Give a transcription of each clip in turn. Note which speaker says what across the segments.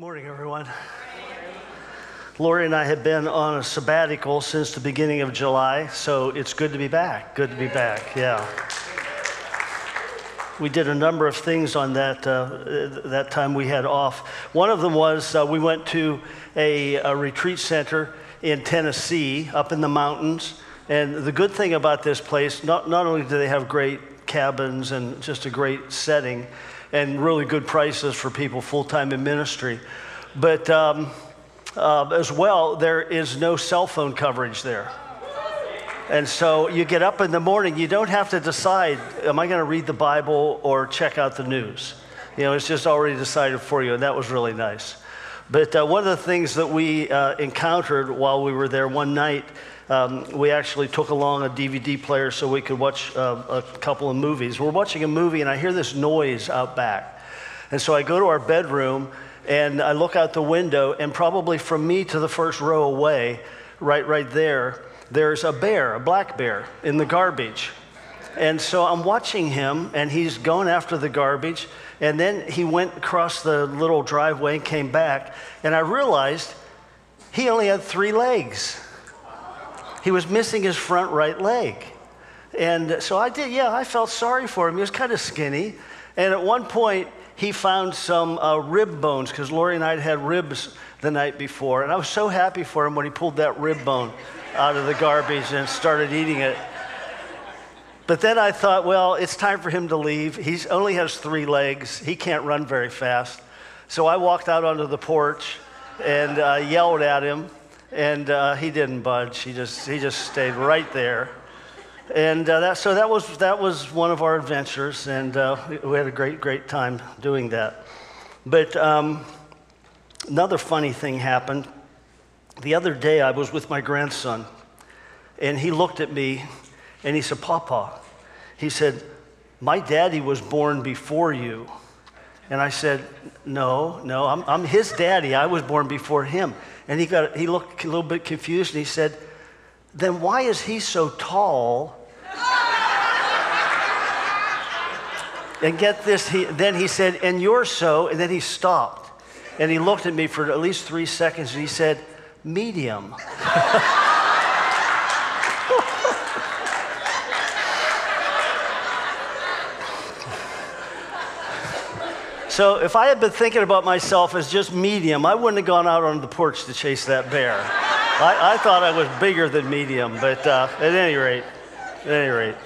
Speaker 1: Morning, everyone. Lori and I have been on a sabbatical since the beginning of July, so it's good to be back. Good to be back, yeah. We did a number of things on that, uh, that time we had off. One of them was uh, we went to a, a retreat center in Tennessee, up in the mountains. And the good thing about this place, not, not only do they have great cabins and just a great setting, and really good prices for people full time in ministry. But um, uh, as well, there is no cell phone coverage there. And so you get up in the morning, you don't have to decide, am I going to read the Bible or check out the news? You know, it's just already decided for you, and that was really nice. But uh, one of the things that we uh, encountered while we were there one night um, we actually took along a DVD player so we could watch uh, a couple of movies. We're watching a movie, and I hear this noise out back. And so I go to our bedroom, and I look out the window, and probably from me to the first row away, right, right there, there's a bear, a black bear, in the garbage. And so I'm watching him, and he's going after the garbage. And then he went across the little driveway and came back. And I realized he only had three legs he was missing his front right leg. And so I did, yeah, I felt sorry for him. He was kind of skinny. And at one point, he found some uh, rib bones because Lori and I had had ribs the night before. And I was so happy for him when he pulled that rib bone out of the garbage and started eating it. But then I thought, well, it's time for him to leave. He only has three legs, he can't run very fast. So I walked out onto the porch and uh, yelled at him and uh, he didn't budge. He just he just stayed right there. And uh, that, so that was that was one of our adventures, and uh, we had a great great time doing that. But um, another funny thing happened. The other day, I was with my grandson, and he looked at me, and he said, "Papa," he said, "My daddy was born before you." And I said, No, no, I'm, I'm his daddy. I was born before him. And he, got, he looked a little bit confused and he said, Then why is he so tall? and get this, he, then he said, And you're so, and then he stopped. And he looked at me for at least three seconds and he said, Medium. So if I had been thinking about myself as just medium, I wouldn't have gone out on the porch to chase that bear. I, I thought I was bigger than medium, but uh, at any rate, at any rate.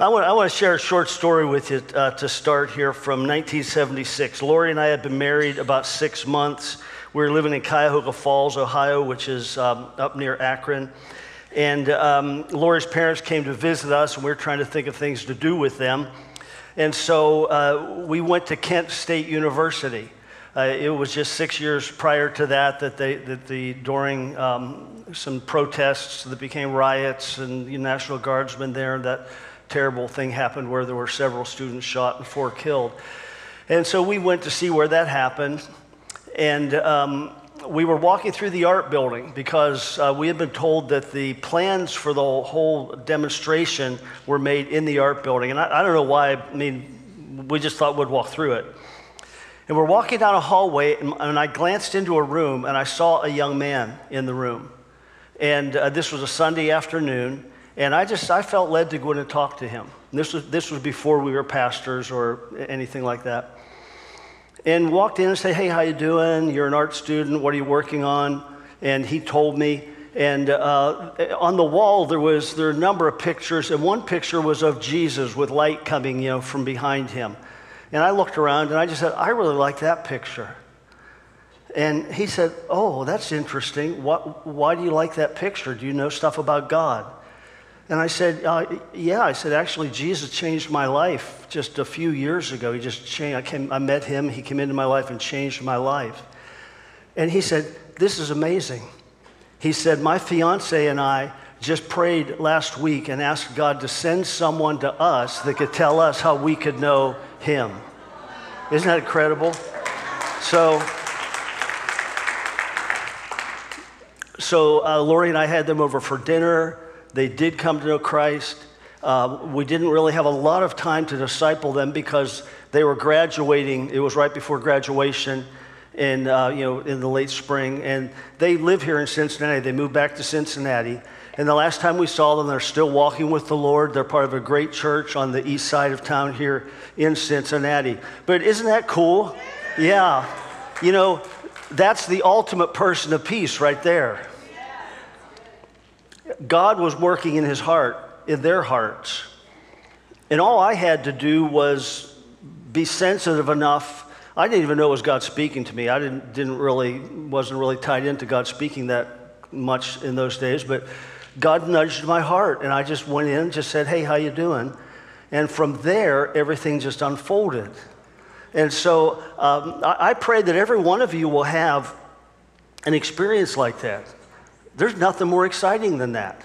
Speaker 1: I want, I want to share a short story with you uh, to start here from 1976. Lori and I had been married about six months. We were living in Cuyahoga Falls, Ohio, which is um, up near Akron. And um, Lori's parents came to visit us, and we were trying to think of things to do with them. And so uh, we went to Kent State University. Uh, it was just six years prior to that that, they, that the, during um, some protests that became riots and the National Guardsmen there, that terrible thing happened where there were several students shot and four killed. And so we went to see where that happened. And um, we were walking through the art building because uh, we had been told that the plans for the whole demonstration were made in the art building. And I, I don't know why, I mean, we just thought we'd walk through it. And we're walking down a hallway, and, and I glanced into a room, and I saw a young man in the room. And uh, this was a Sunday afternoon, and I just I felt led to go in and talk to him. And this was this was before we were pastors or anything like that and walked in and said, "Hey, how you doing? You're an art student. What are you working on?" And he told me. And uh, on the wall there was there were a number of pictures, and one picture was of Jesus with light coming, you know, from behind him. And I looked around and I just said, "I really like that picture." And he said, "Oh, that's interesting. What, why do you like that picture? Do you know stuff about God?" And I said, uh, Yeah. I said, Actually, Jesus changed my life just a few years ago. He just changed. I, came, I met him, he came into my life and changed my life. And he said, This is amazing. He said, My fiance and I just prayed last week and asked God to send someone to us that could tell us how we could know him. Isn't that incredible? So, so uh, Lori and I had them over for dinner they did come to know Christ. uh, we didn't really have a lot of time to disciple them because they were graduating. It was right before graduation in, uh, you know, in the late spring. And they live here in Cincinnati. They moved back to Cincinnati. And the last time we saw them, they're still walking with the Lord. They're part of a great church on the east side of town here in Cincinnati. But isn't that cool? Yeah. You know, that's the ultimate person of peace right there. God was working in his heart, in their hearts. And all I had to do was be sensitive enough. I didn't even know it was God speaking to me. I didn't, didn't really, wasn't really tied into God speaking that much in those days, but God nudged my heart, and I just went in, just said, "Hey, how you doing?" And from there, everything just unfolded. And so um, I, I pray that every one of you will have an experience like that. There's nothing more exciting than that.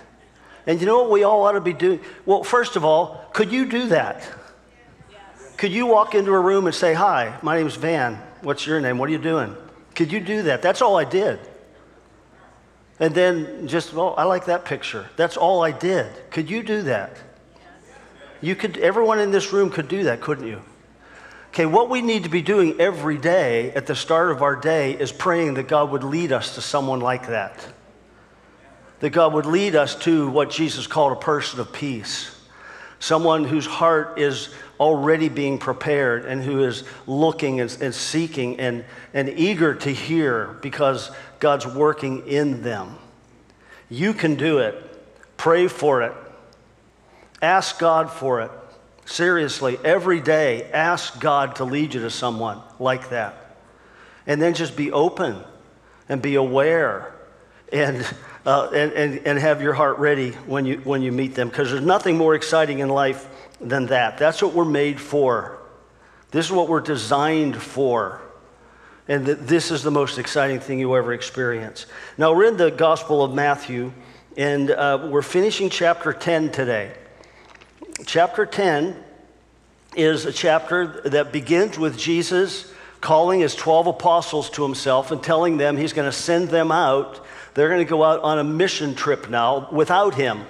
Speaker 1: And you know what we all ought to be doing? Well, first of all, could you do that? Could you walk into a room and say, Hi, my name's Van. What's your name? What are you doing? Could you do that? That's all I did. And then just, well, I like that picture. That's all I did. Could you do that? You could, everyone in this room could do that, couldn't you? Okay, what we need to be doing every day at the start of our day is praying that God would lead us to someone like that. That God would lead us to what Jesus called a person of peace. Someone whose heart is already being prepared and who is looking and, and seeking and, and eager to hear because God's working in them. You can do it. Pray for it. Ask God for it. Seriously, every day, ask God to lead you to someone like that. And then just be open and be aware and, uh, and, and, and have your heart ready when you, when you meet them because there's nothing more exciting in life than that. That's what we're made for. This is what we're designed for. And that this is the most exciting thing you ever experience. Now, we're in the Gospel of Matthew, and uh, we're finishing chapter 10 today. Chapter 10 is a chapter that begins with Jesus calling his 12 apostles to himself and telling them he's going to send them out. They're going to go out on a mission trip now without him.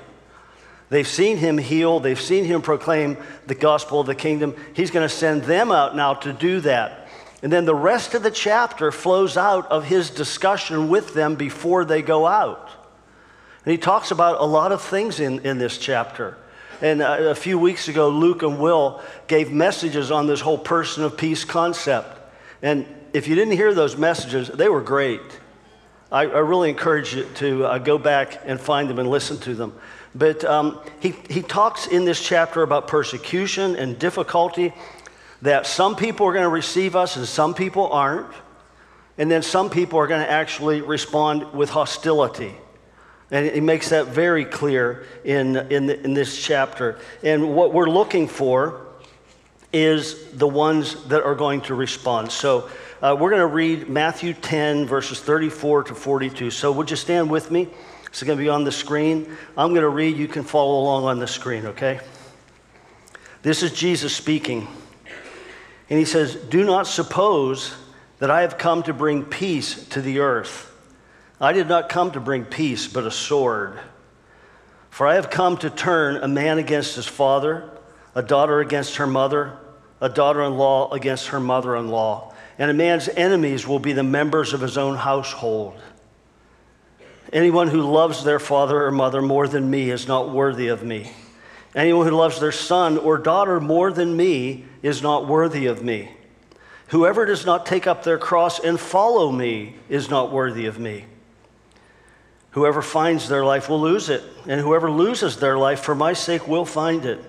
Speaker 1: They've seen him heal, they've seen him proclaim the gospel of the kingdom. He's going to send them out now to do that. And then the rest of the chapter flows out of his discussion with them before they go out. And he talks about a lot of things in, in this chapter. And uh, a few weeks ago, Luke and Will gave messages on this whole person of peace concept. And if you didn't hear those messages, they were great. I, I really encourage you to uh, go back and find them and listen to them. But um, he, he talks in this chapter about persecution and difficulty, that some people are going to receive us and some people aren't. And then some people are going to actually respond with hostility. And he makes that very clear in, in, the, in this chapter. And what we're looking for is the ones that are going to respond. So uh, we're going to read Matthew 10, verses 34 to 42. So would you stand with me? It's going to be on the screen. I'm going to read. You can follow along on the screen, okay? This is Jesus speaking. And he says, Do not suppose that I have come to bring peace to the earth. I did not come to bring peace, but a sword. For I have come to turn a man against his father, a daughter against her mother, a daughter in law against her mother in law. And a man's enemies will be the members of his own household. Anyone who loves their father or mother more than me is not worthy of me. Anyone who loves their son or daughter more than me is not worthy of me. Whoever does not take up their cross and follow me is not worthy of me. Whoever finds their life will lose it, and whoever loses their life for my sake will find it.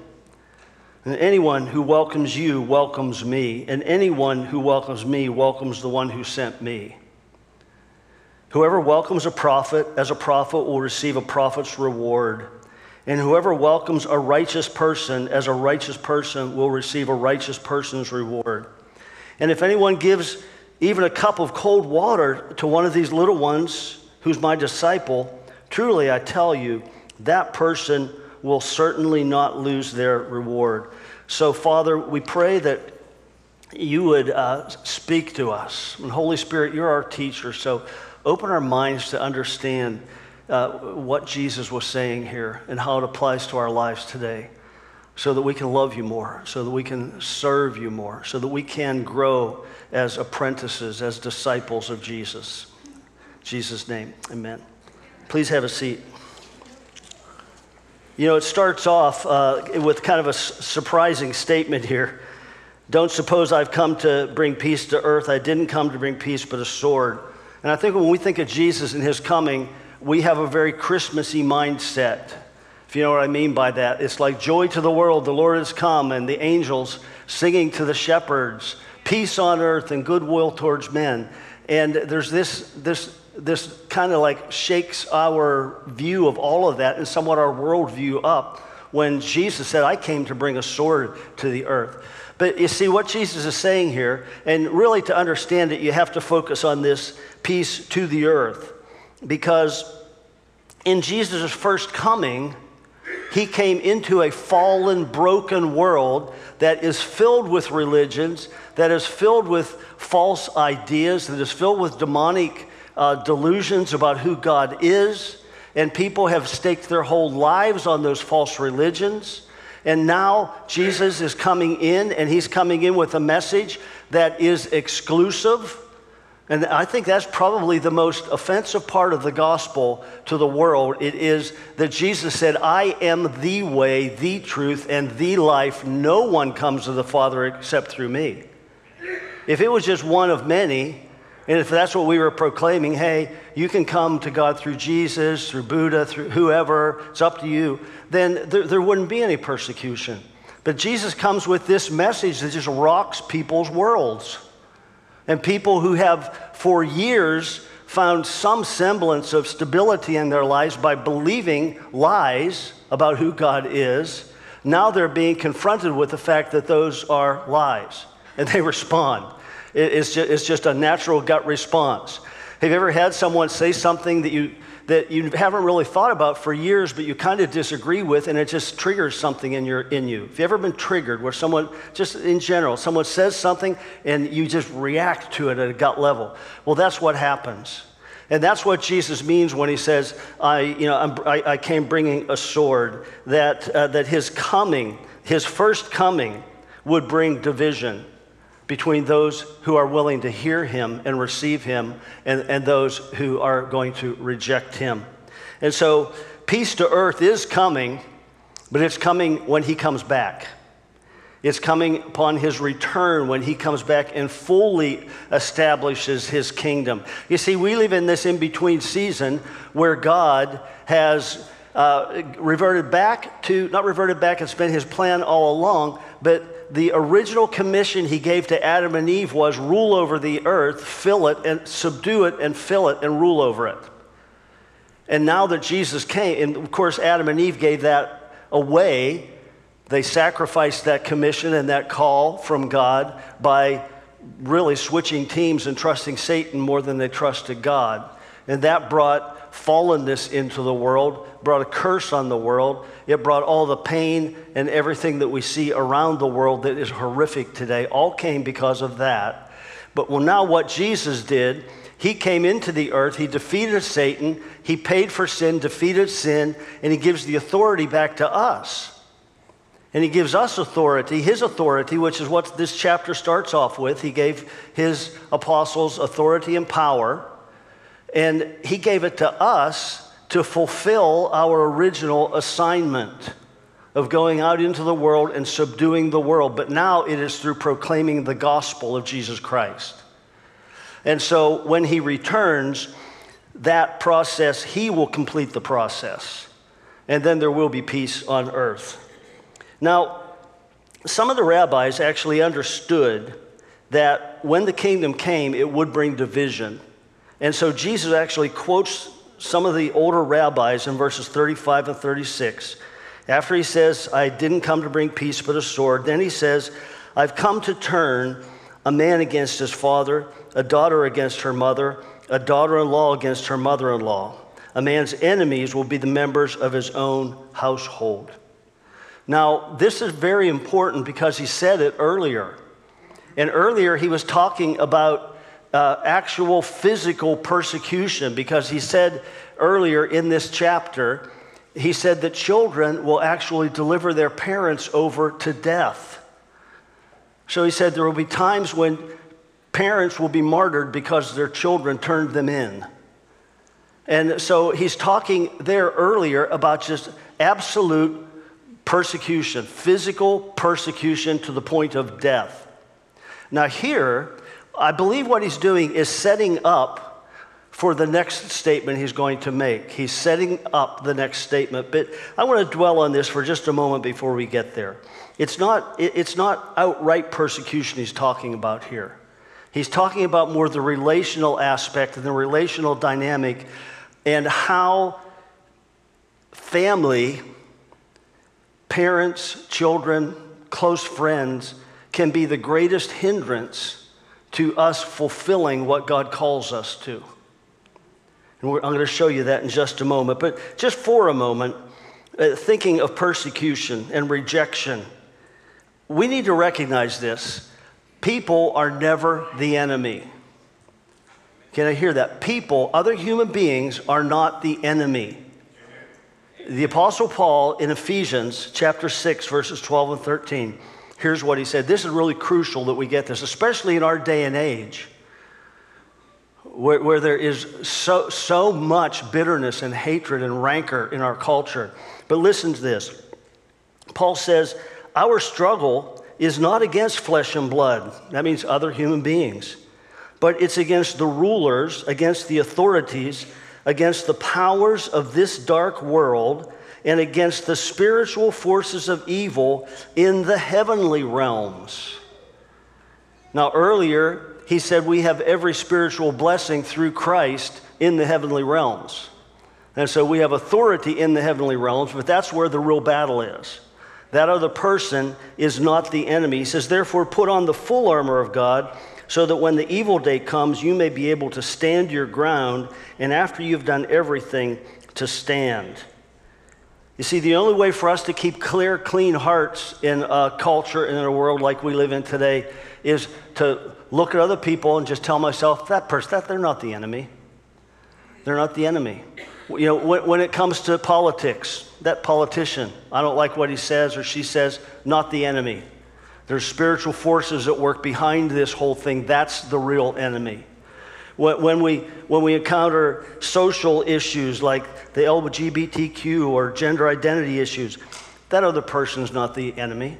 Speaker 1: And anyone who welcomes you welcomes me, and anyone who welcomes me welcomes the one who sent me. Whoever welcomes a prophet as a prophet will receive a prophet's reward. And whoever welcomes a righteous person as a righteous person will receive a righteous person's reward. And if anyone gives even a cup of cold water to one of these little ones, who's my disciple, truly I tell you, that person will certainly not lose their reward. So, Father, we pray that you would uh, speak to us. And Holy Spirit, you're our teacher, so open our minds to understand uh, what Jesus was saying here and how it applies to our lives today. so that we can love you more, so that we can serve you more, so that we can grow as apprentices, as disciples of Jesus. In Jesus' name, amen. Please have a seat. You know, it starts off uh, with kind of a surprising statement here. Don't suppose I've come to bring peace to earth. I didn't come to bring peace, but a sword. And I think when we think of Jesus and his coming, we have a very Christmassy mindset. If you know what I mean by that, it's like joy to the world, the Lord has come, and the angels singing to the shepherds, peace on earth and goodwill towards men. And there's this, this this kind of like shakes our view of all of that and somewhat our worldview up when Jesus said, I came to bring a sword to the earth. But you see, what Jesus is saying here, and really to understand it, you have to focus on this peace to the earth. Because in Jesus' first coming, he came into a fallen, broken world that is filled with religions, that is filled with false ideas, that is filled with demonic uh, delusions about who God is, and people have staked their whole lives on those false religions. And now Jesus is coming in, and he's coming in with a message that is exclusive. And I think that's probably the most offensive part of the gospel to the world. It is that Jesus said, I am the way, the truth, and the life. No one comes to the Father except through me. If it was just one of many, and if that's what we were proclaiming, hey, you can come to God through Jesus, through Buddha, through whoever, it's up to you, then there, there wouldn't be any persecution. But Jesus comes with this message that just rocks people's worlds. And people who have for years found some semblance of stability in their lives by believing lies about who God is, now they're being confronted with the fact that those are lies. And they respond. It's just, it's just a natural gut response. Have you ever had someone say something that you, that you haven't really thought about for years, but you kind of disagree with, and it just triggers something in, your, in you? Have you ever been triggered where someone, just in general, someone says something and you just react to it at a gut level? Well, that's what happens. And that's what Jesus means when he says, I, you know, I, I came bringing a sword, that, uh, that his coming, his first coming, would bring division between those who are willing to hear him and receive him and, and those who are going to reject him. And so, peace to earth is coming, but it's coming when he comes back. It's coming upon his return when he comes back and fully establishes his kingdom. You see, we live in this in between season where God has uh, reverted back to, not reverted back, it's been his plan all along, but the original commission he gave to Adam and Eve was rule over the earth, fill it, and subdue it, and fill it, and rule over it. And now that Jesus came, and of course, Adam and Eve gave that away, they sacrificed that commission and that call from God by really switching teams and trusting Satan more than they trusted God. And that brought fallenness into the world, brought a curse on the world. It brought all the pain and everything that we see around the world that is horrific today, all came because of that. But well, now what Jesus did, he came into the earth, he defeated Satan, he paid for sin, defeated sin, and he gives the authority back to us. And he gives us authority, his authority, which is what this chapter starts off with. He gave his apostles authority and power. And he gave it to us to fulfill our original assignment of going out into the world and subduing the world. But now it is through proclaiming the gospel of Jesus Christ. And so when he returns, that process, he will complete the process. And then there will be peace on earth. Now, some of the rabbis actually understood that when the kingdom came, it would bring division. And so Jesus actually quotes some of the older rabbis in verses 35 and 36. After he says, I didn't come to bring peace but a sword, then he says, I've come to turn a man against his father, a daughter against her mother, a daughter in law against her mother in law. A man's enemies will be the members of his own household. Now, this is very important because he said it earlier. And earlier he was talking about uh, actual physical persecution because he said earlier in this chapter, he said that children will actually deliver their parents over to death. So he said there will be times when parents will be martyred because their children turned them in. And so he's talking there earlier about just absolute persecution, physical persecution to the point of death. Now, here, I believe what he's doing is setting up for the next statement he's going to make. He's setting up the next statement, but I want to dwell on this for just a moment before we get there. It's not, it's not outright persecution he's talking about here. He's talking about more the relational aspect and the relational dynamic and how family, parents, children, close friends can be the greatest hindrance to us fulfilling what God calls us to. And I'm going to show you that in just a moment. But just for a moment, uh, thinking of persecution and rejection, we need to recognize this. People are never the enemy. Can I hear that? People, other human beings, are not the enemy. The Apostle Paul in Ephesians chapter 6, verses 12 and 13, here's what he said. This is really crucial that we get this, especially in our day and age where, where there is so, so much bitterness and hatred and rancor in our culture. But listen to this Paul says, Our struggle is not against flesh and blood, that means other human beings, but it's against the rulers, against the authorities, against the powers of this dark world. And against the spiritual forces of evil in the heavenly realms. Now, earlier, he said we have every spiritual blessing through Christ in the heavenly realms. And so we have authority in the heavenly realms, but that's where the real battle is. That other person is not the enemy. He says, therefore, put on the full armor of God so that when the evil day comes, you may be able to stand your ground, and after you've done everything, to stand. You see, the only way for us to keep clear, clean hearts in a culture and in a world like we live in today is to look at other people and just tell myself, that person, that, they're not the enemy. They're not the enemy. You know, when, when it comes to politics, that politician, I don't like what he says or she says, not the enemy. There's spiritual forces at work behind this whole thing. That's the real enemy. When we, when we encounter social issues like the LGBTQ or gender identity issues, that other person is not the enemy.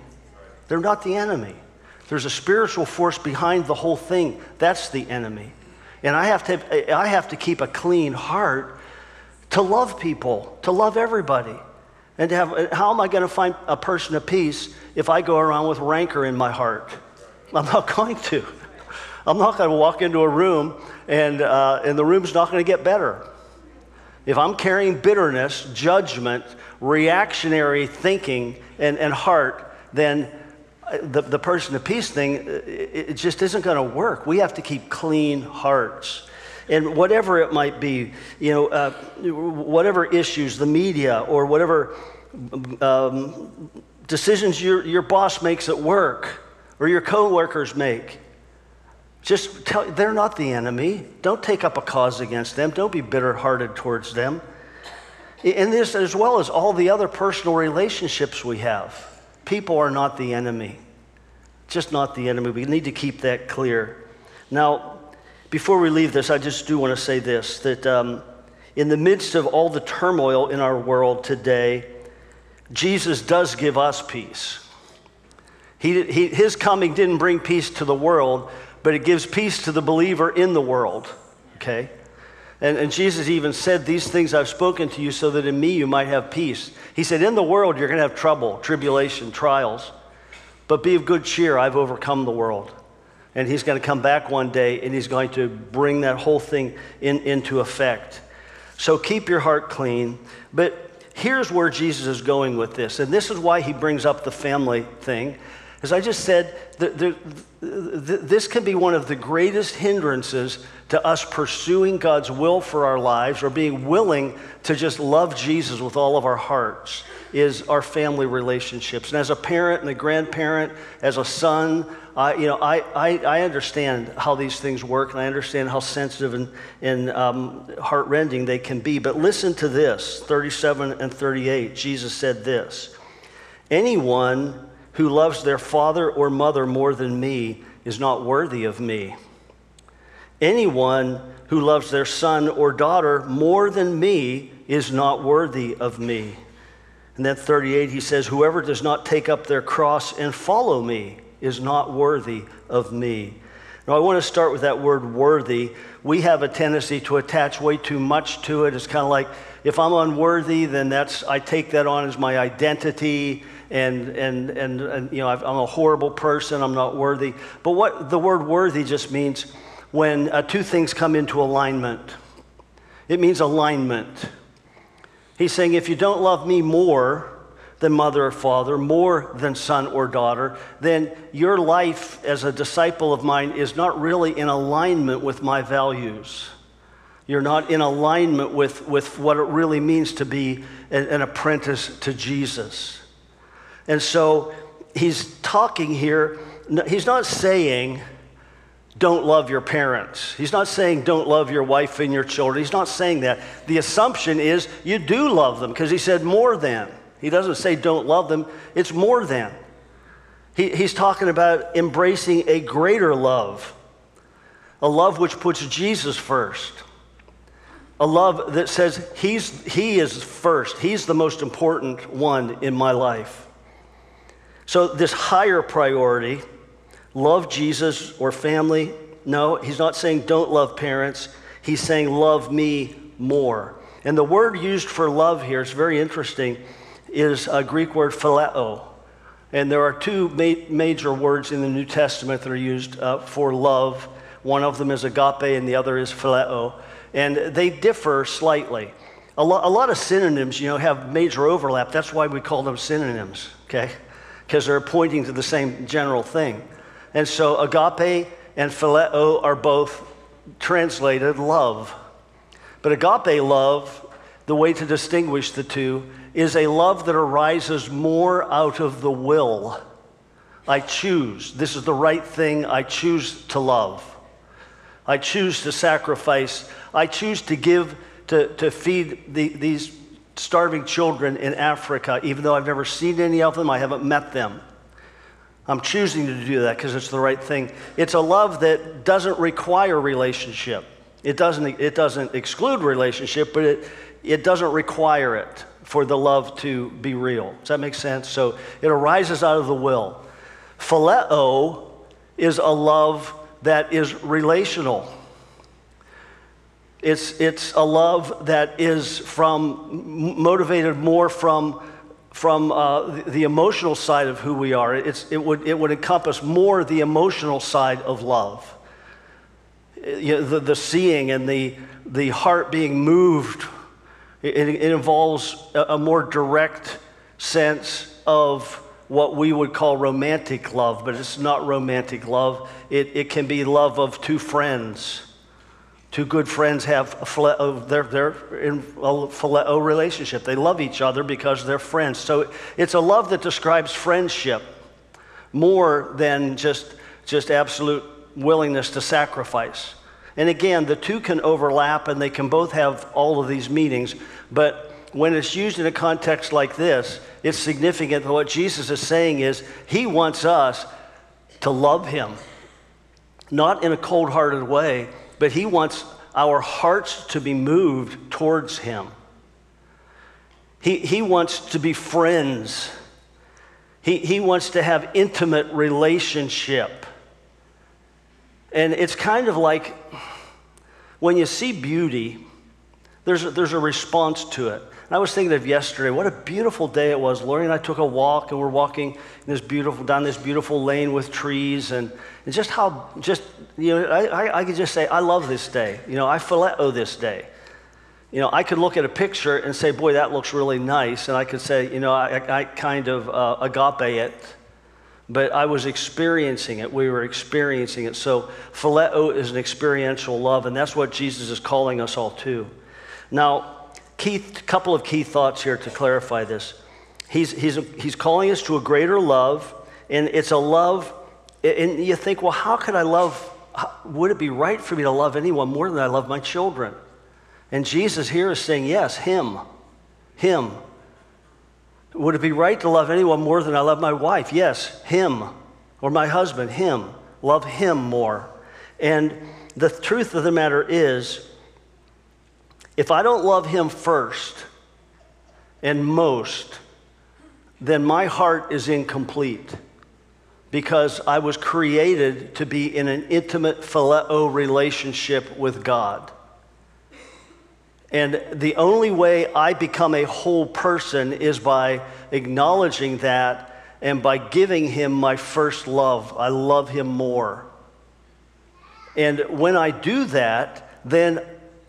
Speaker 1: They're not the enemy. There's a spiritual force behind the whole thing. That's the enemy. And I have to, I have to keep a clean heart to love people, to love everybody. And to have, how am I going to find a person of peace if I go around with rancor in my heart? I'm not going to. I'm not going to walk into a room and, uh, and the room's not going to get better. If I'm carrying bitterness, judgment, reactionary thinking, and, and heart, then the, the person to peace thing, it, it just isn't going to work. We have to keep clean hearts. And whatever it might be, you know, uh, whatever issues, the media, or whatever um, decisions your, your boss makes at work or your coworkers make, just tell they're not the enemy. Don't take up a cause against them. Don't be bitter hearted towards them. In this, as well as all the other personal relationships we have. People are not the enemy. Just not the enemy. We need to keep that clear. Now, before we leave this, I just do want to say this that um, in the midst of all the turmoil in our world today, Jesus does give us peace. He, he, his coming didn't bring peace to the world, but it gives peace to the believer in the world. Okay? And, and Jesus even said, These things I've spoken to you so that in me you might have peace. He said, In the world you're going to have trouble, tribulation, trials, but be of good cheer. I've overcome the world. And he's going to come back one day and he's going to bring that whole thing in, into effect. So keep your heart clean. But here's where Jesus is going with this. And this is why he brings up the family thing. As I just said, the, the, the, this can be one of the greatest hindrances to us pursuing God's will for our lives or being willing to just love Jesus with all of our hearts is our family relationships. And as a parent and a grandparent, as a son, I, you know, I, I, I understand how these things work and I understand how sensitive and, and um, heartrending they can be. But listen to this 37 and 38. Jesus said this Anyone who loves their father or mother more than me is not worthy of me. Anyone who loves their son or daughter more than me is not worthy of me. And then 38, he says, Whoever does not take up their cross and follow me is not worthy of me. Now, I want to start with that word worthy. We have a tendency to attach way too much to it. It's kind of like if I'm unworthy, then that's, I take that on as my identity. And, and, and, and you know, I'm a horrible person, I'm not worthy. But what the word worthy just means when uh, two things come into alignment. It means alignment. He's saying, if you don't love me more than mother or father, more than son or daughter, then your life as a disciple of mine is not really in alignment with my values. You're not in alignment with, with what it really means to be an, an apprentice to Jesus. And so he's talking here, he's not saying, don't love your parents. He's not saying don't love your wife and your children. He's not saying that. The assumption is you do love them because he said more than. He doesn't say don't love them, it's more than. He, he's talking about embracing a greater love, a love which puts Jesus first, a love that says he's, he is first, he's the most important one in my life. So, this higher priority love Jesus or family. No, he's not saying don't love parents. He's saying love me more. And the word used for love here is very interesting, is a Greek word phileo. And there are two ma- major words in the New Testament that are used uh, for love. One of them is agape and the other is phileo. And they differ slightly. A, lo- a lot of synonyms, you know, have major overlap. That's why we call them synonyms, okay? Because they're pointing to the same general thing. And so agape and phileo are both translated love. But agape love, the way to distinguish the two, is a love that arises more out of the will. I choose. This is the right thing. I choose to love. I choose to sacrifice. I choose to give, to, to feed the, these starving children in Africa, even though I've never seen any of them, I haven't met them. I'm choosing to do that because it's the right thing. It's a love that doesn't require relationship. It doesn't, it doesn't exclude relationship, but it, it doesn't require it for the love to be real. Does that make sense? So it arises out of the will. Phileo is a love that is relational. It's, it's a love that is from motivated more from from uh, the emotional side of who we are. It's, it, would, it would encompass more the emotional side of love. You know, the, the seeing and the, the heart being moved. It, it involves a, a more direct sense of what we would call romantic love, but it's not romantic love. It, it can be love of two friends Two good friends have a phileo, oh, they're, they're in a phileo oh, relationship. They love each other because they're friends. So it's a love that describes friendship more than just, just absolute willingness to sacrifice. And again, the two can overlap and they can both have all of these meanings, but when it's used in a context like this, it's significant that what Jesus is saying is he wants us to love him, not in a cold hearted way, but He wants our hearts to be moved towards Him. He, he wants to be friends. He, he wants to have intimate relationship. And it's kind of like when you see beauty, there's a, there's a response to it. And I was thinking of yesterday, what a beautiful day it was. Lori and I took a walk, and we're walking this beautiful, down this beautiful lane with trees, and, and just how, just, you know, I, I, I could just say, I love this day. You know, I phileo this day. You know, I could look at a picture and say, boy, that looks really nice. And I could say, you know, I, I kind of uh, agape it. but I was experiencing it. We were experiencing it. So, phileo is an experiential love, and that's what Jesus is calling us all to. Now, a couple of key thoughts here to clarify this. He's, he's, he's calling us to a greater love, and it's a love, and you think, well, how could I love, would it be right for me to love anyone more than I love my children? And Jesus here is saying, yes, Him. Him. Would it be right to love anyone more than I love my wife? Yes, Him. Or my husband, Him. Love Him more. And the truth of the matter is, if I don't love Him first and most, then my heart is incomplete because I was created to be in an intimate phileo relationship with God. And the only way I become a whole person is by acknowledging that and by giving him my first love. I love him more. And when I do that, then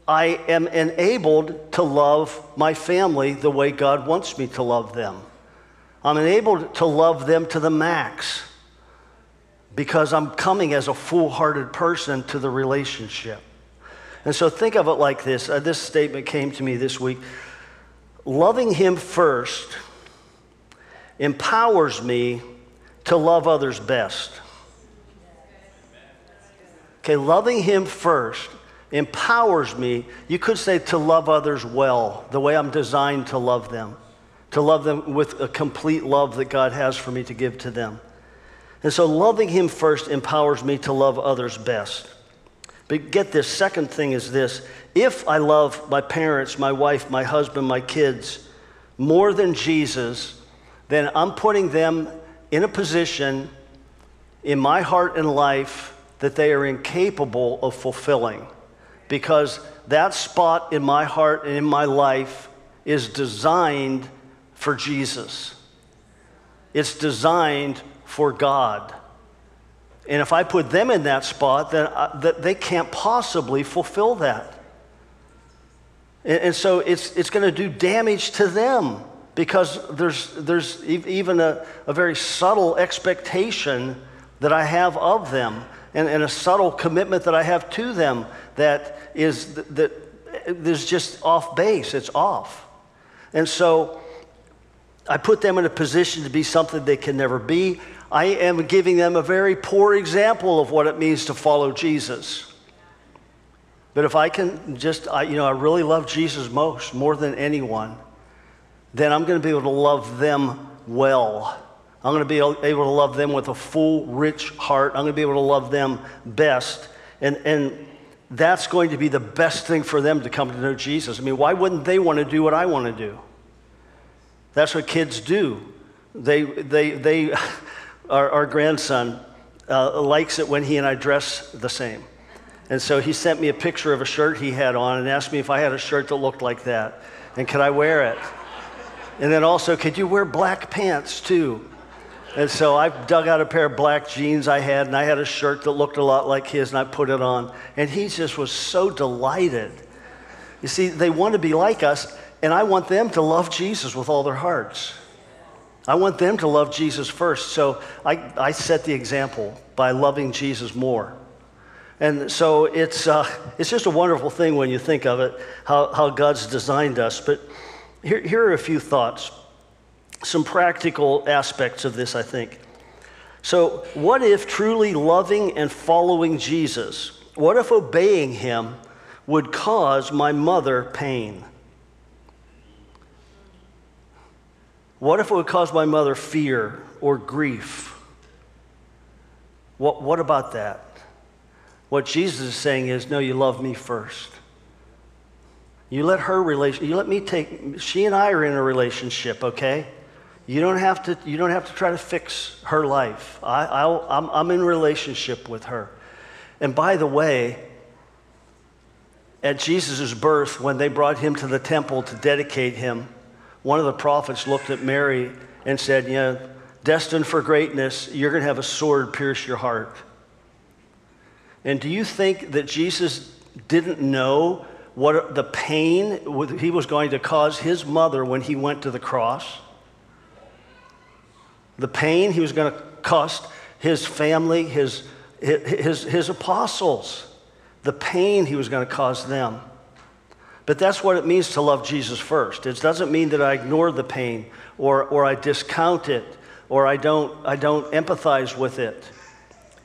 Speaker 1: I am enabled to love my family the way God wants me to love them. I'm enabled to love them to the max because I'm coming as a full hearted person to the relationship. And so think of it like this. Uh, this statement came to me this week. Loving Him first empowers me to love others best. Okay, loving Him first empowers me, you could say, to love others well, the way I'm designed to love them, to love them with a complete love that God has for me to give to them. And so loving Him first empowers me to love others best. But get this second thing is this if I love my parents, my wife, my husband, my kids more than Jesus, then I'm putting them in a position in my heart and life that they are incapable of fulfilling. Because that spot in my heart and in my life is designed for Jesus. It's designed for God. And if I put them in that spot, then I, that they can't possibly fulfill that. And, and so it's, it's going to do damage to them because there's, there's even a, a very subtle expectation that I have of them and, and a subtle commitment that I have to them that is that, that is just off base. It's off. And so I put them in a position to be something they can never be. I am giving them a very poor example of what it means to follow Jesus. But if I can just, I, you know, I really love Jesus most, more than anyone, then I'm going to be able to love them well. I'm going to be able to love them with a full, rich heart. I'm going to be able to love them best. And, and that's going to be the best thing for them to come to know Jesus. I mean, why wouldn't they want to do what I want to do? That's what kids do. They, they, they, our, our grandson, uh, likes it when he and I dress the same. And so he sent me a picture of a shirt he had on and asked me if I had a shirt that looked like that. And could I wear it? And then also, could you wear black pants too? And so I dug out a pair of black jeans I had, and I had a shirt that looked a lot like his, and I put it on. And he just was so delighted. You see, they want to be like us, and I want them to love Jesus with all their hearts. I want them to love Jesus first. So I, I set the example by loving Jesus more. And so it's, uh, it's just a wonderful thing when you think of it, how, how God's designed us. But here, here are a few thoughts, some practical aspects of this, I think. So, what if truly loving and following Jesus, what if obeying him would cause my mother pain? What if it would cause my mother fear or grief? What, what about that? What Jesus is saying is, no, you love me first. You let her relation, you let me take, she and I are in a relationship, okay? You don't have to, you don't have to try to fix her life. I, I'll, I'm, I'm in relationship with her. And by the way, at Jesus' birth, when they brought him to the temple to dedicate him, one of the prophets looked at Mary and said, You know, destined for greatness, you're going to have a sword pierce your heart. And do you think that Jesus didn't know what the pain he was going to cause his mother when he went to the cross? The pain he was going to cost his family, his, his, his apostles, the pain he was going to cause them. But that's what it means to love Jesus first. It doesn't mean that I ignore the pain or, or I discount it or I don't, I don't empathize with it.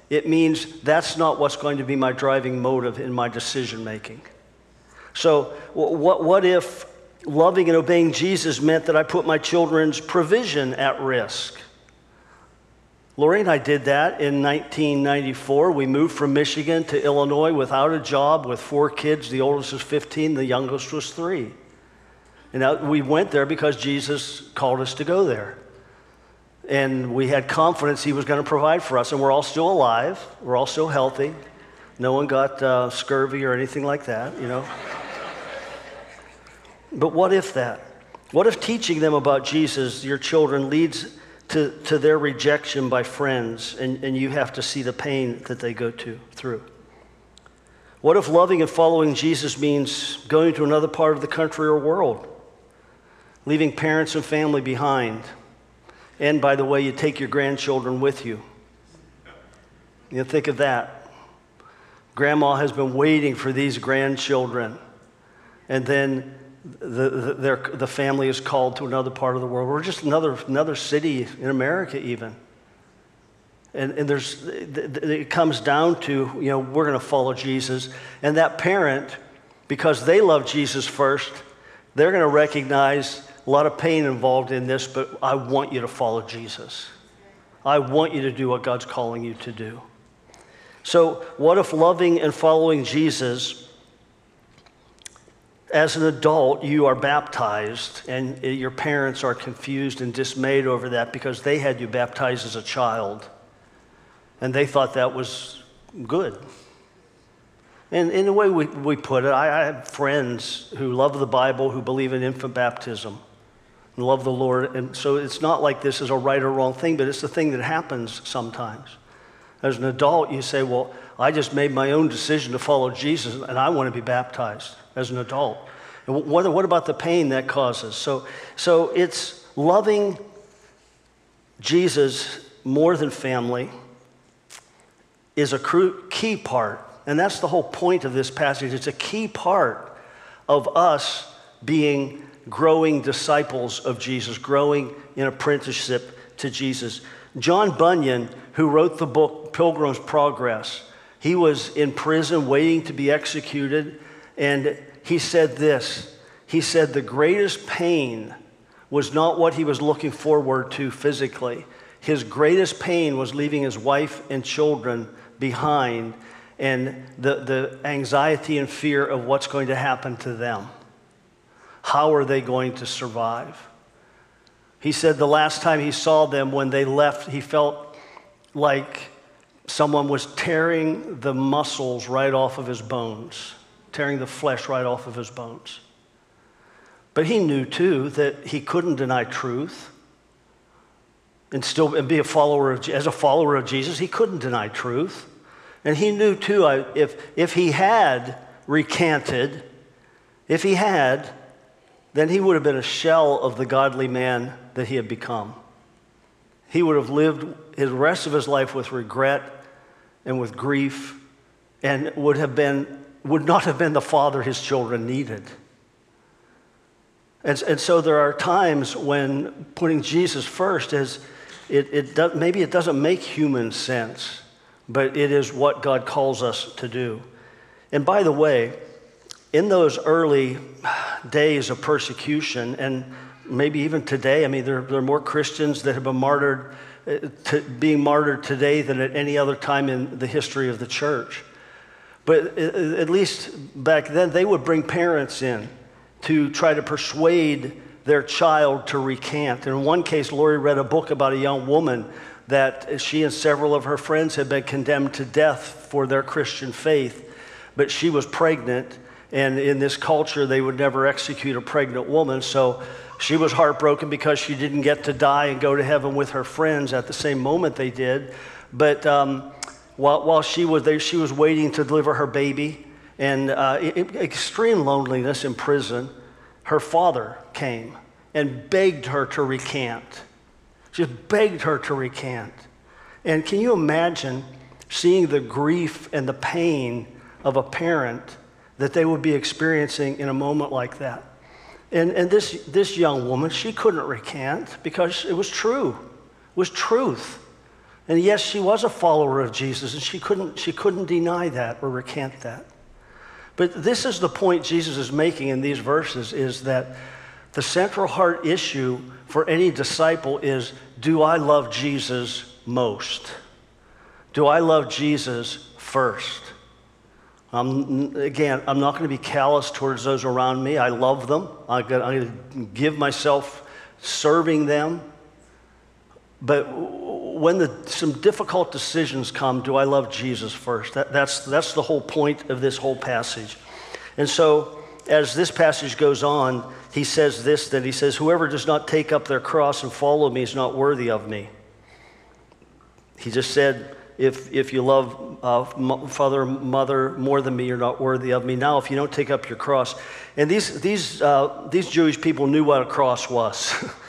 Speaker 1: It means that's not what's going to be my driving motive in my decision making. So, what, what if loving and obeying Jesus meant that I put my children's provision at risk? Lori and I did that in 1994. We moved from Michigan to Illinois without a job with four kids. The oldest was 15, the youngest was three. And we went there because Jesus called us to go there. And we had confidence he was going to provide for us. And we're all still alive, we're all still healthy. No one got uh, scurvy or anything like that, you know. but what if that? What if teaching them about Jesus, your children, leads to, to their rejection by friends, and, and you have to see the pain that they go to, through? What if loving and following Jesus means going to another part of the country or world, leaving parents and family behind? And by the way, you take your grandchildren with you. You think of that. Grandma has been waiting for these grandchildren, and then the, the, the family is called to another part of the world, or just another, another city in America, even. And, and there's, it comes down to, you know, we're going to follow Jesus. And that parent, because they love Jesus first, they're going to recognize a lot of pain involved in this, but I want you to follow Jesus. I want you to do what God's calling you to do. So, what if loving and following Jesus as an adult, you are baptized, and your parents are confused and dismayed over that because they had you baptized as a child, and they thought that was good. And in the way we, we put it, I, I have friends who love the Bible, who believe in infant baptism, and love the Lord. And so it's not like this is a right or wrong thing, but it's the thing that happens sometimes. As an adult, you say, Well, I just made my own decision to follow Jesus, and I want to be baptized as an adult. What, what about the pain that causes? So, so it's loving Jesus more than family is a key part. And that's the whole point of this passage. It's a key part of us being growing disciples of Jesus, growing in apprenticeship to Jesus. John Bunyan, who wrote the book Pilgrim's Progress, he was in prison waiting to be executed, and he said this He said, The greatest pain was not what he was looking forward to physically. His greatest pain was leaving his wife and children behind and the, the anxiety and fear of what's going to happen to them. How are they going to survive? He said the last time he saw them when they left, he felt like someone was tearing the muscles right off of his bones tearing the flesh right off of his bones. But he knew too that he couldn't deny truth and still and be a follower of, as a follower of Jesus, he couldn't deny truth. And he knew too, if, if he had recanted, if he had, then he would have been a shell of the godly man that he had become. He would have lived his rest of his life with regret and with grief and would have been would not have been the father his children needed. And, and so there are times when putting Jesus first is, it, it does, maybe it doesn't make human sense, but it is what God calls us to do. And by the way, in those early days of persecution, and maybe even today, I mean, there, there are more Christians that have been martyred, uh, to, being martyred today than at any other time in the history of the church. But at least back then, they would bring parents in to try to persuade their child to recant. In one case, Lori read a book about a young woman that she and several of her friends had been condemned to death for their Christian faith, but she was pregnant. And in this culture, they would never execute a pregnant woman. So she was heartbroken because she didn't get to die and go to heaven with her friends at the same moment they did. But um, while, while she was there, she was waiting to deliver her baby, and uh, extreme loneliness in prison. Her father came and begged her to recant. Just begged her to recant. And can you imagine seeing the grief and the pain of a parent that they would be experiencing in a moment like that? And, and this, this young woman, she couldn't recant because it was true. It was truth. And yes, she was a follower of Jesus, and she couldn't, she couldn't deny that or recant that. But this is the point Jesus is making in these verses is that the central heart issue for any disciple is do I love Jesus most? Do I love Jesus first? Again, I'm not going to be callous towards those around me. I love them. I'm going to give myself serving them. But when the, some difficult decisions come, do I love Jesus first? That, that's, that's the whole point of this whole passage. And so, as this passage goes on, he says this that he says, Whoever does not take up their cross and follow me is not worthy of me. He just said, if, if you love uh, father, mother more than me, you're not worthy of me. Now, if you don't take up your cross, and these, these, uh, these Jewish people knew what a cross was.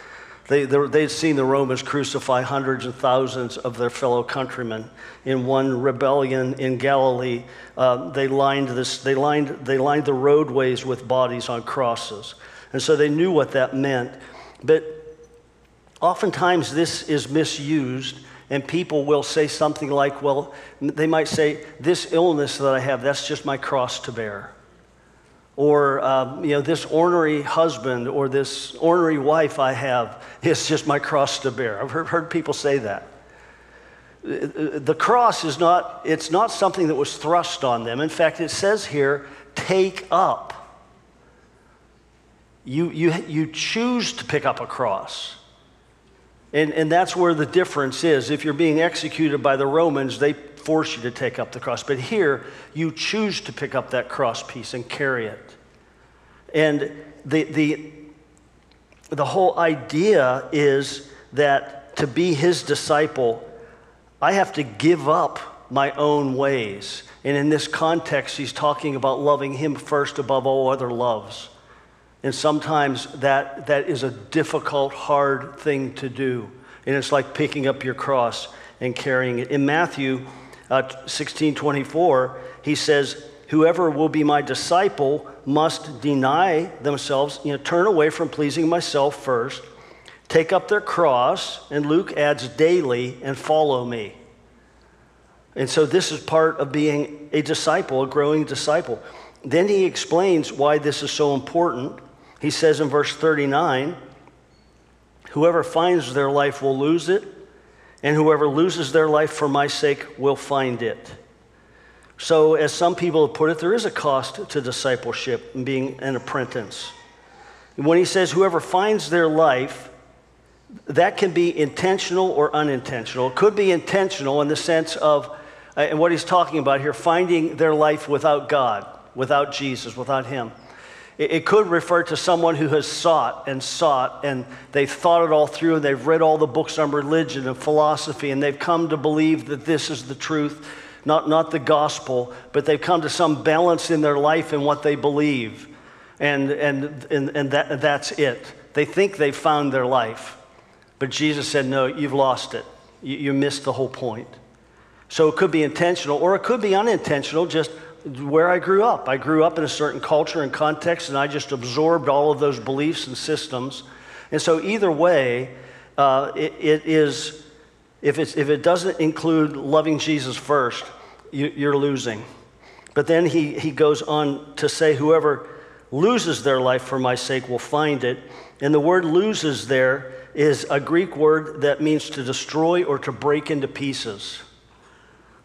Speaker 1: They, they'd seen the Romans crucify hundreds and thousands of their fellow countrymen. In one rebellion in Galilee, uh, they, lined this, they, lined, they lined the roadways with bodies on crosses. And so they knew what that meant. But oftentimes this is misused, and people will say something like, well, they might say, this illness that I have, that's just my cross to bear or um, you know this ornery husband or this ornery wife i have is just my cross to bear. I've heard, heard people say that. The cross is not it's not something that was thrust on them. In fact it says here take up. You, you, you choose to pick up a cross. And, and that's where the difference is. If you're being executed by the romans they force you to take up the cross. But here, you choose to pick up that cross piece and carry it. And the, the, the whole idea is that to be his disciple, I have to give up my own ways. And in this context, he's talking about loving him first above all other loves. And sometimes that, that is a difficult, hard thing to do. And it's like picking up your cross and carrying it. In Matthew, uh, 16 24, he says, Whoever will be my disciple must deny themselves, you know, turn away from pleasing myself first, take up their cross, and Luke adds daily, and follow me. And so this is part of being a disciple, a growing disciple. Then he explains why this is so important. He says in verse 39 Whoever finds their life will lose it, and whoever loses their life for my sake will find it. So, as some people have put it, there is a cost to discipleship and being an apprentice. when he says, whoever finds their life, that can be intentional or unintentional. It could be intentional in the sense of, uh, and what he's talking about here, finding their life without God, without Jesus, without Him. It could refer to someone who has sought and sought and they've thought it all through and they've read all the books on religion and philosophy and they've come to believe that this is the truth, not, not the gospel, but they've come to some balance in their life in what they believe. And, and, and, and that, that's it. They think they've found their life. But Jesus said, no, you've lost it. You, you missed the whole point. So it could be intentional or it could be unintentional, just where I grew up. I grew up in a certain culture and context, and I just absorbed all of those beliefs and systems. And so, either way, uh, it, it is, if, if it doesn't include loving Jesus first, you, you're losing. But then he, he goes on to say, Whoever loses their life for my sake will find it. And the word loses there is a Greek word that means to destroy or to break into pieces.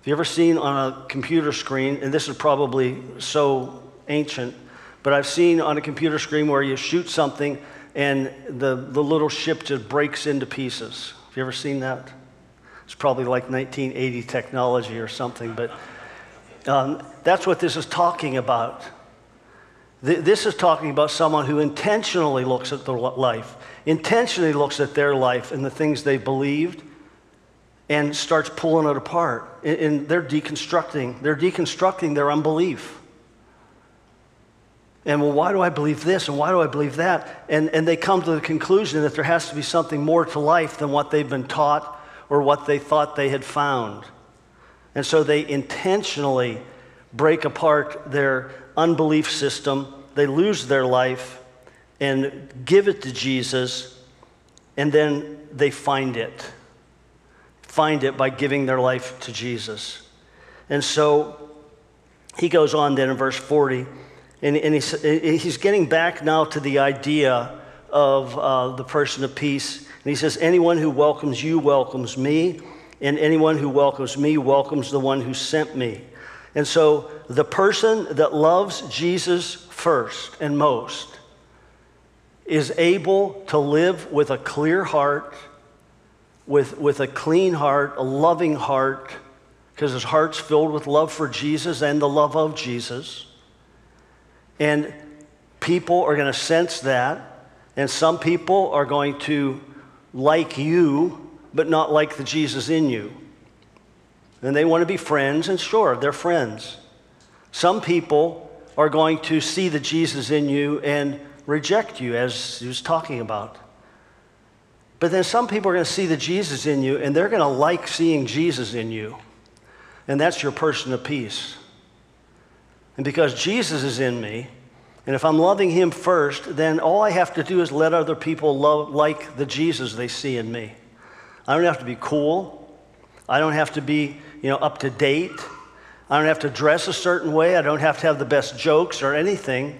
Speaker 1: Have you ever seen on a computer screen, and this is probably so ancient, but I've seen on a computer screen where you shoot something and the, the little ship just breaks into pieces. Have you ever seen that? It's probably like 1980 technology or something, but um, that's what this is talking about. This is talking about someone who intentionally looks at their life, intentionally looks at their life and the things they believed and starts pulling it apart. And they're deconstructing. They're deconstructing their unbelief. And well, why do I believe this and why do I believe that? And, and they come to the conclusion that there has to be something more to life than what they've been taught or what they thought they had found. And so they intentionally break apart their unbelief system, they lose their life, and give it to Jesus, and then they find it. Find it by giving their life to Jesus. And so he goes on then in verse 40, and, and he's, he's getting back now to the idea of uh, the person of peace. And he says, Anyone who welcomes you welcomes me, and anyone who welcomes me welcomes the one who sent me. And so the person that loves Jesus first and most is able to live with a clear heart, with, with a clean heart, a loving heart, because his heart's filled with love for Jesus and the love of Jesus. And people are going to sense that, and some people are going to like you, but not like the Jesus in you. And they want to be friends, and sure, they're friends. Some people are going to see the Jesus in you and reject you, as he was talking about. But then some people are going to see the Jesus in you, and they're going to like seeing Jesus in you. And that's your person of peace. And because Jesus is in me, and if I'm loving him first, then all I have to do is let other people love, like the Jesus they see in me. I don't have to be cool. I don't have to be, you know, up to date. I don't have to dress a certain way. I don't have to have the best jokes or anything.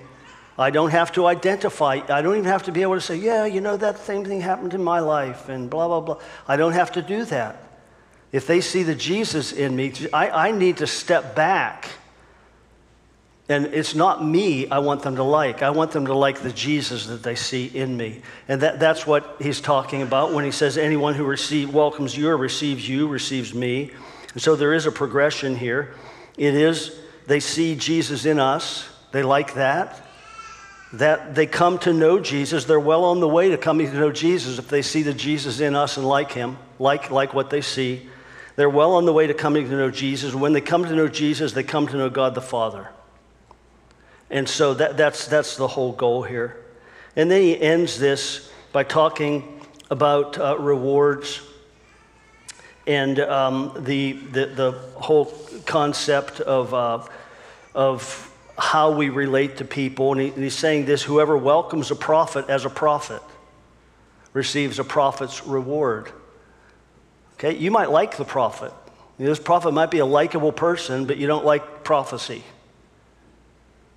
Speaker 1: I don't have to identify. I don't even have to be able to say, yeah, you know, that same thing happened in my life and blah, blah, blah. I don't have to do that. If they see the Jesus in me, I, I need to step back and it's not me I want them to like. I want them to like the Jesus that they see in me. And that, that's what he's talking about when he says, anyone who receive, welcomes you or receives you receives me. And so there is a progression here. It is, they see Jesus in us, they like that. That they come to know Jesus, they're well on the way to coming to know Jesus if they see the Jesus in us and like him, like, like what they see. They're well on the way to coming to know Jesus. When they come to know Jesus, they come to know God the Father. And so that, that's, that's the whole goal here. And then he ends this by talking about uh, rewards and um, the, the, the, whole concept of, uh, of how we relate to people. And, he, and he's saying this whoever welcomes a prophet as a prophet receives a prophet's reward. Okay, you might like the prophet. This prophet might be a likable person, but you don't like prophecy.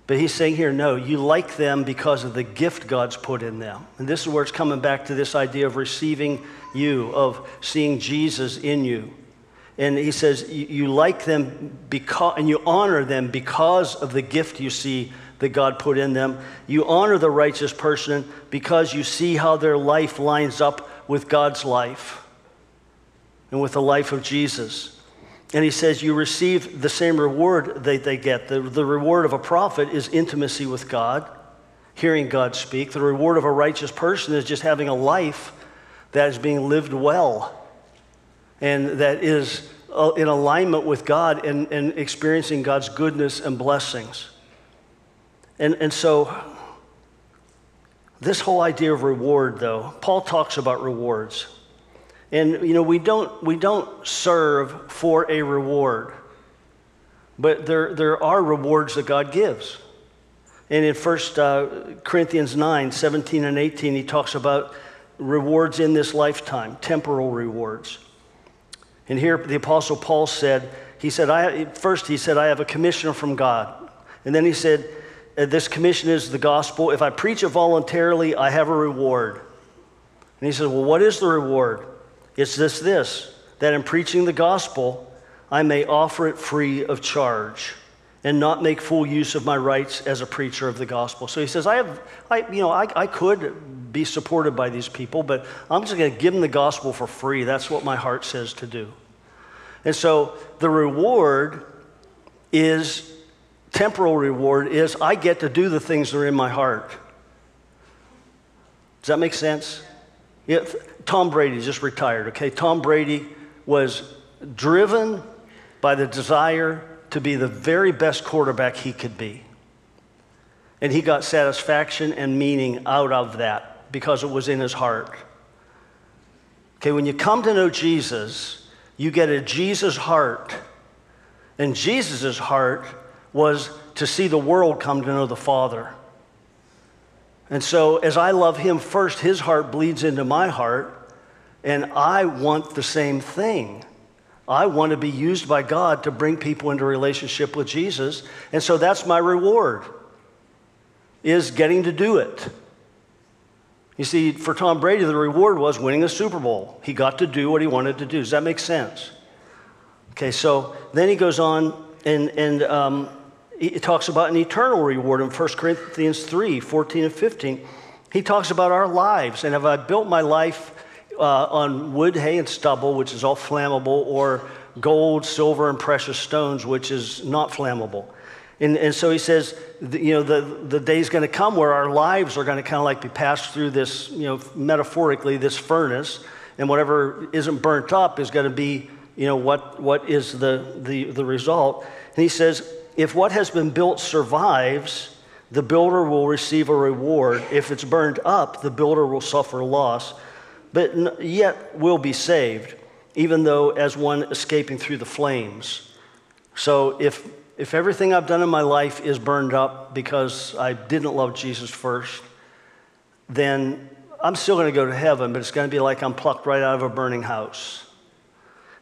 Speaker 1: But he's saying here, no, you like them because of the gift God's put in them. And this is where it's coming back to this idea of receiving you, of seeing Jesus in you. And he says, you like them because, and you honor them because of the gift you see that God put in them. You honor the righteous person because you see how their life lines up with God's life and with the life of Jesus. And he says, You receive the same reward that they get. The, the reward of a prophet is intimacy with God, hearing God speak. The reward of a righteous person is just having a life that is being lived well and that is uh, in alignment with God and, and experiencing God's goodness and blessings. And, and so, this whole idea of reward, though, Paul talks about rewards. And you know, we don't, we don't serve for a reward, but there, there are rewards that God gives. And in 1 uh, Corinthians 9 17 and 18, he talks about rewards in this lifetime, temporal rewards. And here the Apostle Paul said, he said, I, first he said, I have a commission from God. And then he said, uh, this commission is the gospel. If I preach it voluntarily, I have a reward. And he says, well, what is the reward? It's this this that in preaching the gospel, I may offer it free of charge and not make full use of my rights as a preacher of the gospel. So he says, I have, I, you know, I, I could be supported by these people, but I'm just going to give them the gospel for free. That's what my heart says to do. And so the reward is, temporal reward is, I get to do the things that are in my heart. Does that make sense? Yeah, Tom Brady just retired, okay? Tom Brady was driven by the desire to be the very best quarterback he could be. And he got satisfaction and meaning out of that because it was in his heart. Okay, when you come to know Jesus, you get a Jesus heart. And Jesus' heart was to see the world come to know the Father. And so, as I love him first, his heart bleeds into my heart, and I want the same thing. I want to be used by God to bring people into relationship with Jesus. And so that's my reward is getting to do it. You see, for Tom Brady, the reward was winning a Super Bowl. He got to do what he wanted to do. Does that make sense? Okay, so then he goes on and, and um, he talks about an eternal reward in 1 Corinthians 3 14 and 15. He talks about our lives. And have I built my life uh, on wood, hay, and stubble, which is all flammable, or gold, silver, and precious stones, which is not flammable? And, and so he says, you know, the, the day's going to come where our lives are going to kind of like be passed through this, you know, metaphorically, this furnace, and whatever isn't burnt up is going to be, you know, what, what is the, the, the result. And he says, if what has been built survives, the builder will receive a reward. If it's burned up, the builder will suffer loss, but yet will be saved, even though as one escaping through the flames. So if if everything I've done in my life is burned up because I didn't love Jesus first, then I'm still going to go to heaven, but it's going to be like I'm plucked right out of a burning house.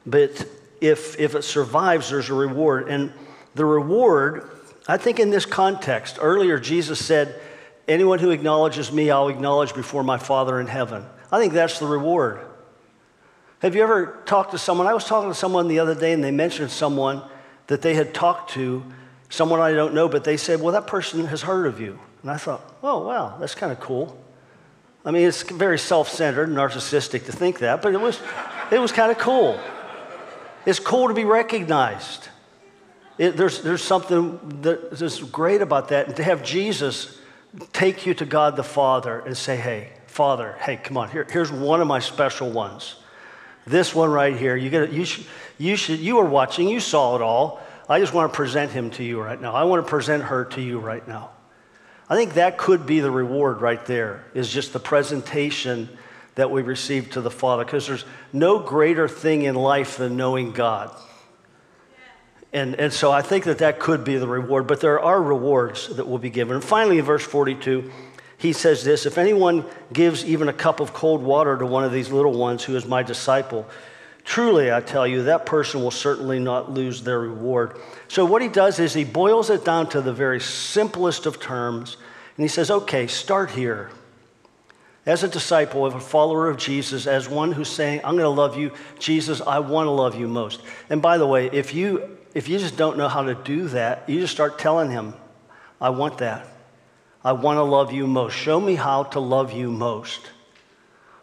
Speaker 1: But if, if it survives, there's a reward. And the reward, I think in this context, earlier Jesus said, Anyone who acknowledges me, I'll acknowledge before my Father in heaven. I think that's the reward. Have you ever talked to someone? I was talking to someone the other day and they mentioned someone that they had talked to someone I don't know, but they said, Well, that person has heard of you. And I thought, Oh, wow, that's kind of cool. I mean, it's very self centered, narcissistic to think that, but it was, it was kind of cool. It's cool to be recognized. It, there's, there's something that is great about that. And to have Jesus take you to God the Father and say, Hey, Father, hey, come on, here, here's one of my special ones. This one right here, you, get, you, should, you, should, you were watching, you saw it all. I just want to present him to you right now. I want to present her to you right now. I think that could be the reward right there, is just the presentation that we receive to the Father, because there's no greater thing in life than knowing God. And, and so I think that that could be the reward, but there are rewards that will be given. And finally, in verse 42, he says this If anyone gives even a cup of cold water to one of these little ones who is my disciple, truly I tell you, that person will certainly not lose their reward. So, what he does is he boils it down to the very simplest of terms, and he says, Okay, start here. As a disciple, as a follower of Jesus, as one who's saying, I'm going to love you, Jesus, I want to love you most. And by the way, if you, if you just don't know how to do that, you just start telling him, I want that. I want to love you most. Show me how to love you most.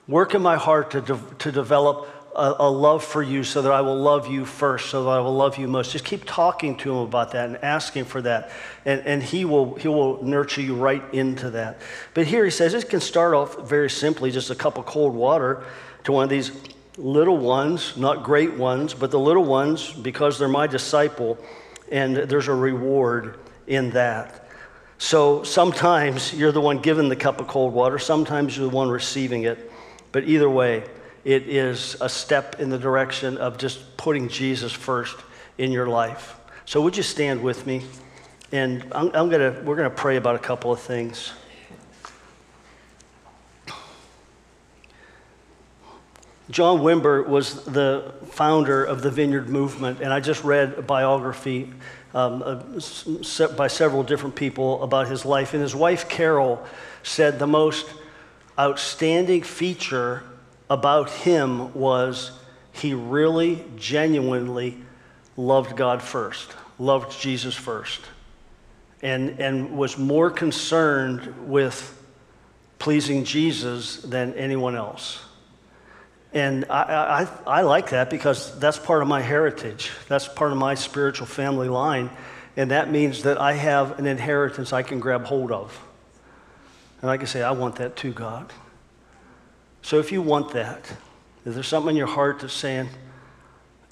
Speaker 1: Work in my heart to, de- to develop a, a, love for you so that I will love you first, so that I will love you most. Just keep talking to him about that and asking for that. And, and he, will, he will nurture you right into that. But here he says it can start off very simply just a cup of cold water to one of these little ones, not great ones, but the little ones because they're my disciple, and there's a reward in that. So sometimes you're the one given the cup of cold water, sometimes you're the one receiving it. But either way, it is a step in the direction of just putting Jesus first in your life. So would you stand with me? And I'm, I'm gonna, we're going to pray about a couple of things. John Wimber was the founder of the Vineyard Movement, and I just read a biography um, uh, by several different people about his life. And his wife, Carol, said the most outstanding feature about him was he really, genuinely loved God first, loved Jesus first, and, and was more concerned with pleasing Jesus than anyone else. And I, I, I, like that because that's part of my heritage. That's part of my spiritual family line. And that means that I have an inheritance I can grab hold of. And I can say, I want that too, God. So if you want that, is there something in your heart that's saying,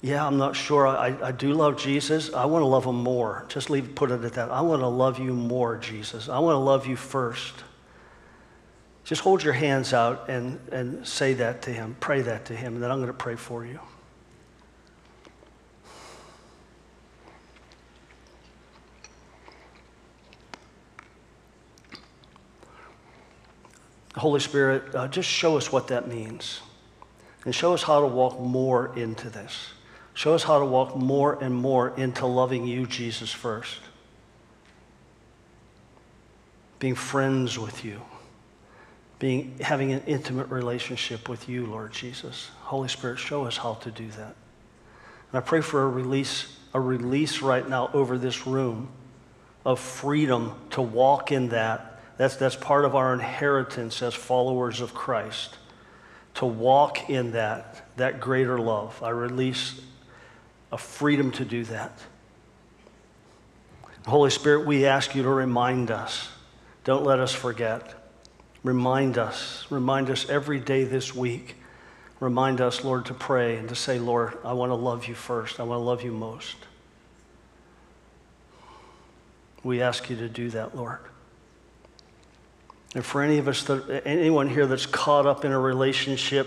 Speaker 1: yeah, I'm not sure. I, I do love Jesus. I want to love him more. Just leave, put it at that. I want to love you more, Jesus. I want to love you first. Just hold your hands out and, and say that to Him. Pray that to Him, and then I'm going to pray for you. Holy Spirit, uh, just show us what that means. And show us how to walk more into this. Show us how to walk more and more into loving you, Jesus, first. Being friends with you. Being, having an intimate relationship with you, Lord Jesus. Holy Spirit, show us how to do that. And I pray for a release, a release right now over this room of freedom to walk in that that's, that's part of our inheritance as followers of Christ. To walk in that, that greater love. I release a freedom to do that. Holy Spirit, we ask you to remind us. Don't let us forget. Remind us. Remind us every day this week. Remind us, Lord, to pray and to say, Lord, I want to love you first. I want to love you most. We ask you to do that, Lord. And for any of us, that, anyone here that's caught up in a relationship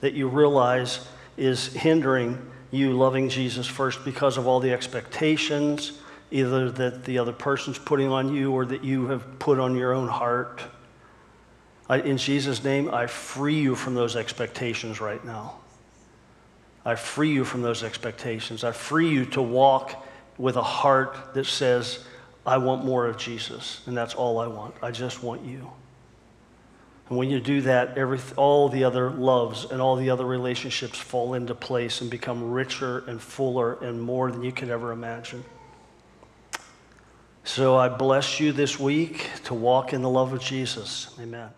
Speaker 1: that you realize is hindering you loving Jesus first because of all the expectations, either that the other person's putting on you or that you have put on your own heart. I, in Jesus' name, I free you from those expectations right now. I free you from those expectations. I free you to walk with a heart that says, I want more of Jesus, and that's all I want. I just want you. And when you do that, every, all the other loves and all the other relationships fall into place and become richer and fuller and more than you could ever imagine. So I bless you this week to walk in the love of Jesus. Amen.